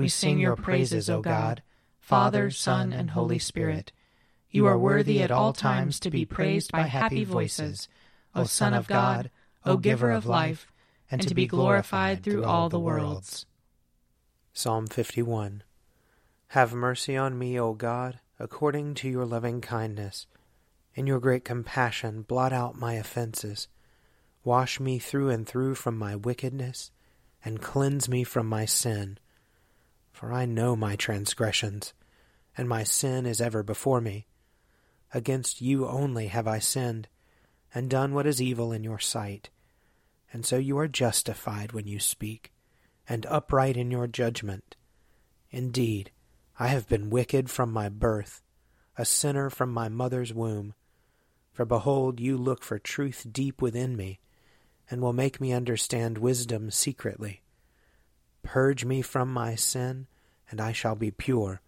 we sing your praises, O God, Father, Son, and Holy Spirit. You are worthy at all times to be praised by happy voices, O Son of God, O Giver of life, and to be glorified through all the worlds. Psalm 51 Have mercy on me, O God, according to your loving kindness. In your great compassion, blot out my offenses. Wash me through and through from my wickedness, and cleanse me from my sin. For I know my transgressions, and my sin is ever before me. Against you only have I sinned, and done what is evil in your sight. And so you are justified when you speak, and upright in your judgment. Indeed, I have been wicked from my birth, a sinner from my mother's womb. For behold, you look for truth deep within me, and will make me understand wisdom secretly. Purge me from my sin, and I shall be pure.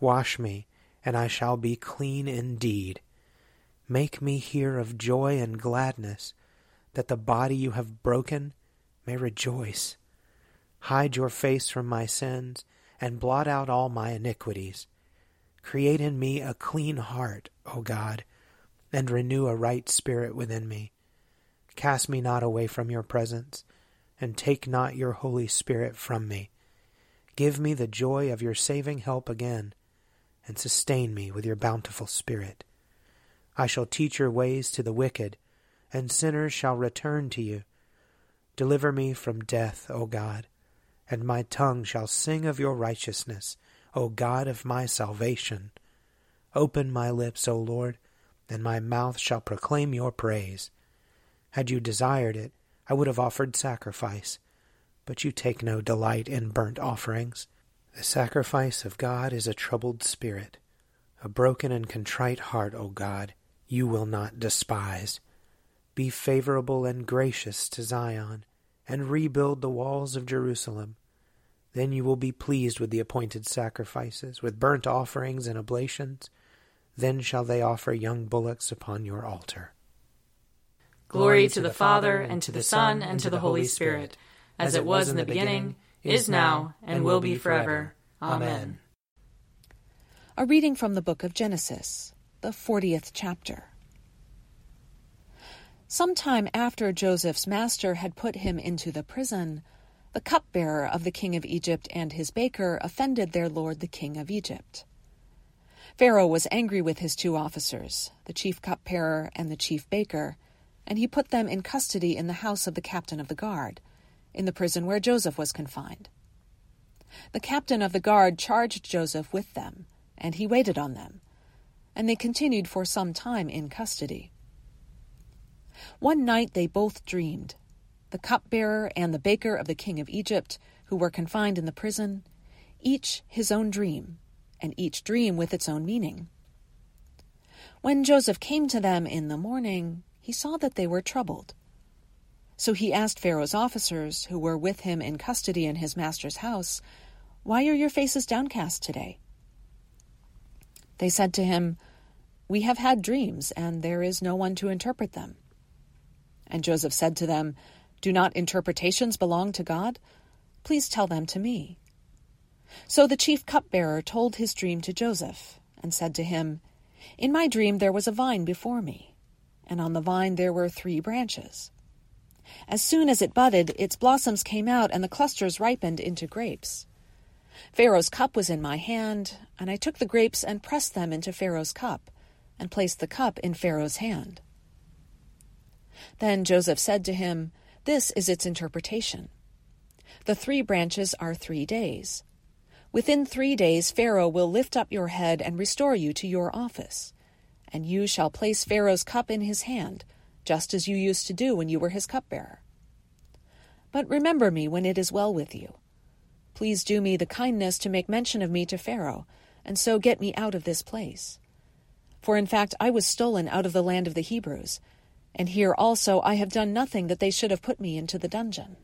Wash me, and I shall be clean indeed. Make me hear of joy and gladness, that the body you have broken may rejoice. Hide your face from my sins, and blot out all my iniquities. Create in me a clean heart, O God, and renew a right spirit within me. Cast me not away from your presence, and take not your Holy Spirit from me. Give me the joy of your saving help again, and sustain me with your bountiful Spirit. I shall teach your ways to the wicked, and sinners shall return to you. Deliver me from death, O God, and my tongue shall sing of your righteousness, O God of my salvation. Open my lips, O Lord, and my mouth shall proclaim your praise. Had you desired it, I would have offered sacrifice but you take no delight in burnt offerings. The sacrifice of God is a troubled spirit. A broken and contrite heart, O God, you will not despise. Be favorable and gracious to Zion, and rebuild the walls of Jerusalem. Then you will be pleased with the appointed sacrifices, with burnt offerings and oblations. Then shall they offer young bullocks upon your altar. Glory to the Father, and to the Son, and to the Holy Spirit as it was in the beginning, is now, and will be forever. Amen. A reading from the book of Genesis, the 40th chapter. Some time after Joseph's master had put him into the prison, the cupbearer of the king of Egypt and his baker offended their lord the king of Egypt. Pharaoh was angry with his two officers, the chief cupbearer and the chief baker, and he put them in custody in the house of the captain of the guard in the prison where Joseph was confined. The captain of the guard charged Joseph with them, and he waited on them, and they continued for some time in custody. One night they both dreamed, the cupbearer and the baker of the king of Egypt, who were confined in the prison, each his own dream, and each dream with its own meaning. When Joseph came to them in the morning, he saw that they were troubled. So he asked Pharaoh's officers, who were with him in custody in his master's house, Why are your faces downcast today? They said to him, We have had dreams, and there is no one to interpret them. And Joseph said to them, Do not interpretations belong to God? Please tell them to me. So the chief cupbearer told his dream to Joseph, and said to him, In my dream there was a vine before me, and on the vine there were three branches. As soon as it budded, its blossoms came out, and the clusters ripened into grapes. Pharaoh's cup was in my hand, and I took the grapes and pressed them into Pharaoh's cup, and placed the cup in Pharaoh's hand. Then Joseph said to him, This is its interpretation. The three branches are three days. Within three days, Pharaoh will lift up your head and restore you to your office. And you shall place Pharaoh's cup in his hand, just as you used to do when you were his cupbearer. But remember me when it is well with you. Please do me the kindness to make mention of me to Pharaoh, and so get me out of this place. For in fact I was stolen out of the land of the Hebrews, and here also I have done nothing that they should have put me into the dungeon.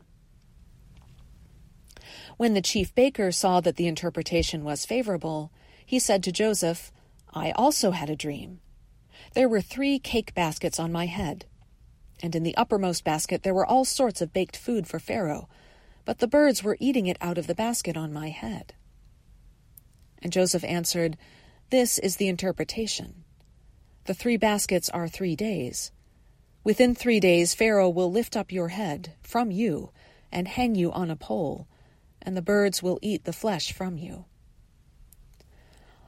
When the chief baker saw that the interpretation was favorable, he said to Joseph, I also had a dream. There were three cake baskets on my head, and in the uppermost basket there were all sorts of baked food for Pharaoh, but the birds were eating it out of the basket on my head. And Joseph answered, This is the interpretation. The three baskets are three days. Within three days Pharaoh will lift up your head from you and hang you on a pole and the birds will eat the flesh from you.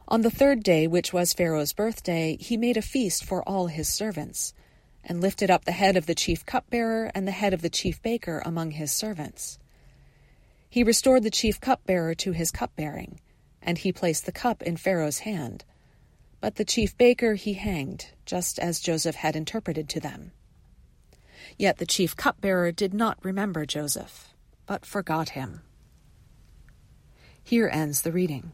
On the third day, which was Pharaoh's birthday, he made a feast for all his servants, and lifted up the head of the chief cupbearer and the head of the chief baker among his servants. He restored the chief cupbearer to his cupbearing, and he placed the cup in Pharaoh's hand. But the chief baker he hanged, just as Joseph had interpreted to them. Yet the chief cupbearer did not remember Joseph, but forgot him. Here ends the reading.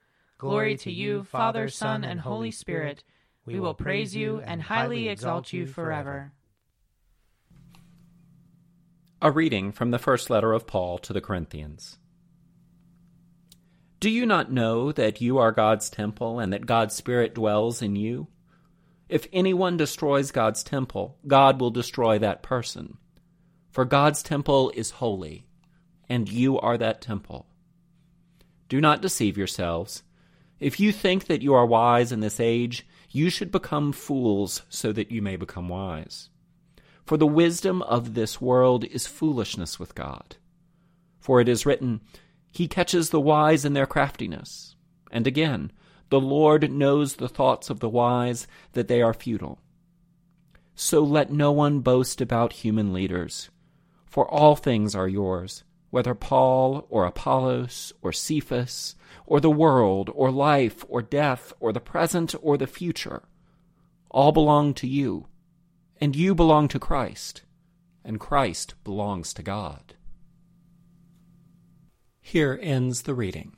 Glory to you, Father, Son, and Holy Spirit. We will praise you and highly exalt you forever. A reading from the first letter of Paul to the Corinthians. Do you not know that you are God's temple and that God's Spirit dwells in you? If anyone destroys God's temple, God will destroy that person. For God's temple is holy and you are that temple. Do not deceive yourselves. If you think that you are wise in this age, you should become fools so that you may become wise. For the wisdom of this world is foolishness with God. For it is written, He catches the wise in their craftiness. And again, the Lord knows the thoughts of the wise, that they are futile. So let no one boast about human leaders, for all things are yours whether Paul or Apollos or Cephas or the world or life or death or the present or the future, all belong to you, and you belong to Christ, and Christ belongs to God. Here ends the reading.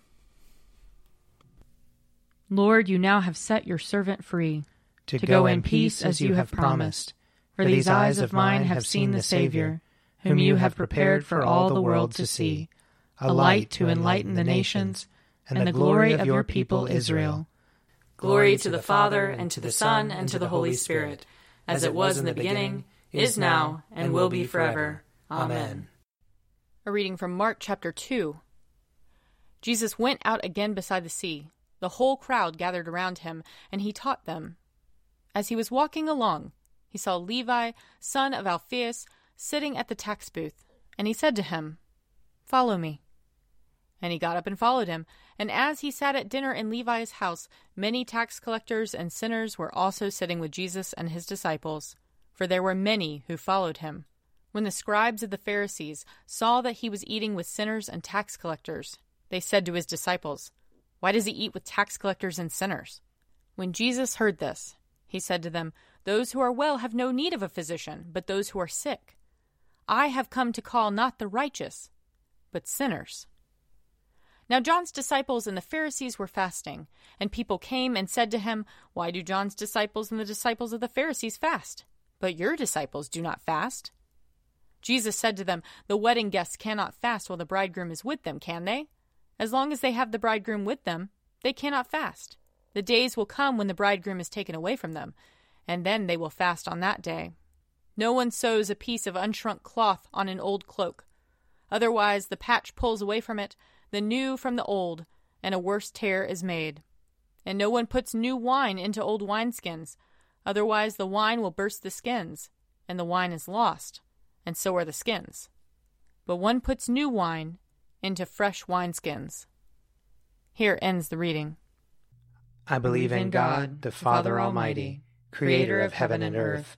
Lord, you now have set your servant free to, to go in peace as you have promised. For these eyes of mine have seen the Savior whom you have prepared for all the world to see, a light to enlighten the nations, and the glory of your people Israel. Glory to the Father, and to the Son, and to the Holy Spirit, as it was in the beginning, is now, and will be forever. Amen. A reading from Mark chapter 2. Jesus went out again beside the sea. The whole crowd gathered around him, and he taught them. As he was walking along, he saw Levi, son of Alphaeus, sitting at the tax booth, and he said to him, Follow me. And he got up and followed him. And as he sat at dinner in Levi's house, many tax collectors and sinners were also sitting with Jesus and his disciples, for there were many who followed him. When the scribes of the Pharisees saw that he was eating with sinners and tax collectors, they said to his disciples, Why does he eat with tax collectors and sinners? When Jesus heard this, he said to them, Those who are well have no need of a physician, but those who are sick. I have come to call not the righteous, but sinners. Now John's disciples and the Pharisees were fasting, and people came and said to him, Why do John's disciples and the disciples of the Pharisees fast? But your disciples do not fast. Jesus said to them, The wedding guests cannot fast while the bridegroom is with them, can they? As long as they have the bridegroom with them, they cannot fast. The days will come when the bridegroom is taken away from them, and then they will fast on that day. No one sews a piece of unshrunk cloth on an old cloak. Otherwise, the patch pulls away from it the new from the old, and a worse tear is made. And no one puts new wine into old wineskins, otherwise the wine will burst the skins, and the wine is lost, and so are the skins. But one puts new wine into fresh wineskins. Here ends the reading. I believe in God, the Father Almighty, creator of heaven and earth.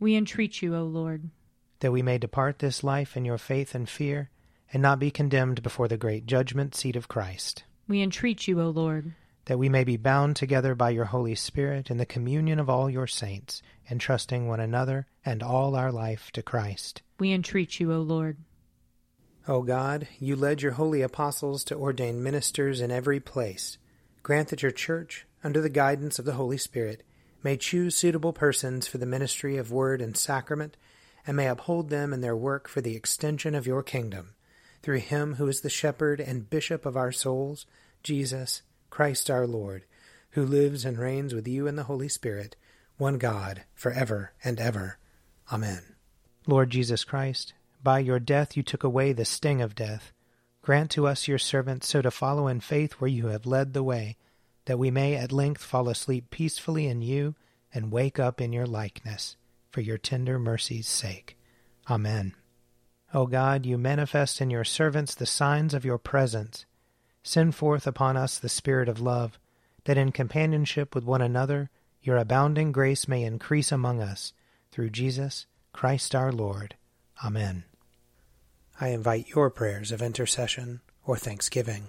We entreat you, O Lord. That we may depart this life in your faith and fear, and not be condemned before the great judgment seat of Christ. We entreat you, O Lord that we may be bound together by your Holy Spirit in the communion of all your saints, entrusting one another and all our life to Christ. We entreat you, O Lord. O God, you led your holy apostles to ordain ministers in every place. Grant that your church, under the guidance of the Holy Spirit, may choose suitable persons for the ministry of word and sacrament, and may uphold them in their work for the extension of your kingdom. Through him who is the shepherd and bishop of our souls, Jesus, Christ our Lord, who lives and reigns with you in the Holy Spirit, one God, for ever and ever. Amen. Lord Jesus Christ, by your death you took away the sting of death. Grant to us, your servants, so to follow in faith where you have led the way, that we may at length fall asleep peacefully in you and wake up in your likeness, for your tender mercy's sake. Amen. O God, you manifest in your servants the signs of your presence Send forth upon us the Spirit of love, that in companionship with one another your abounding grace may increase among us, through Jesus Christ our Lord. Amen. I invite your prayers of intercession or thanksgiving.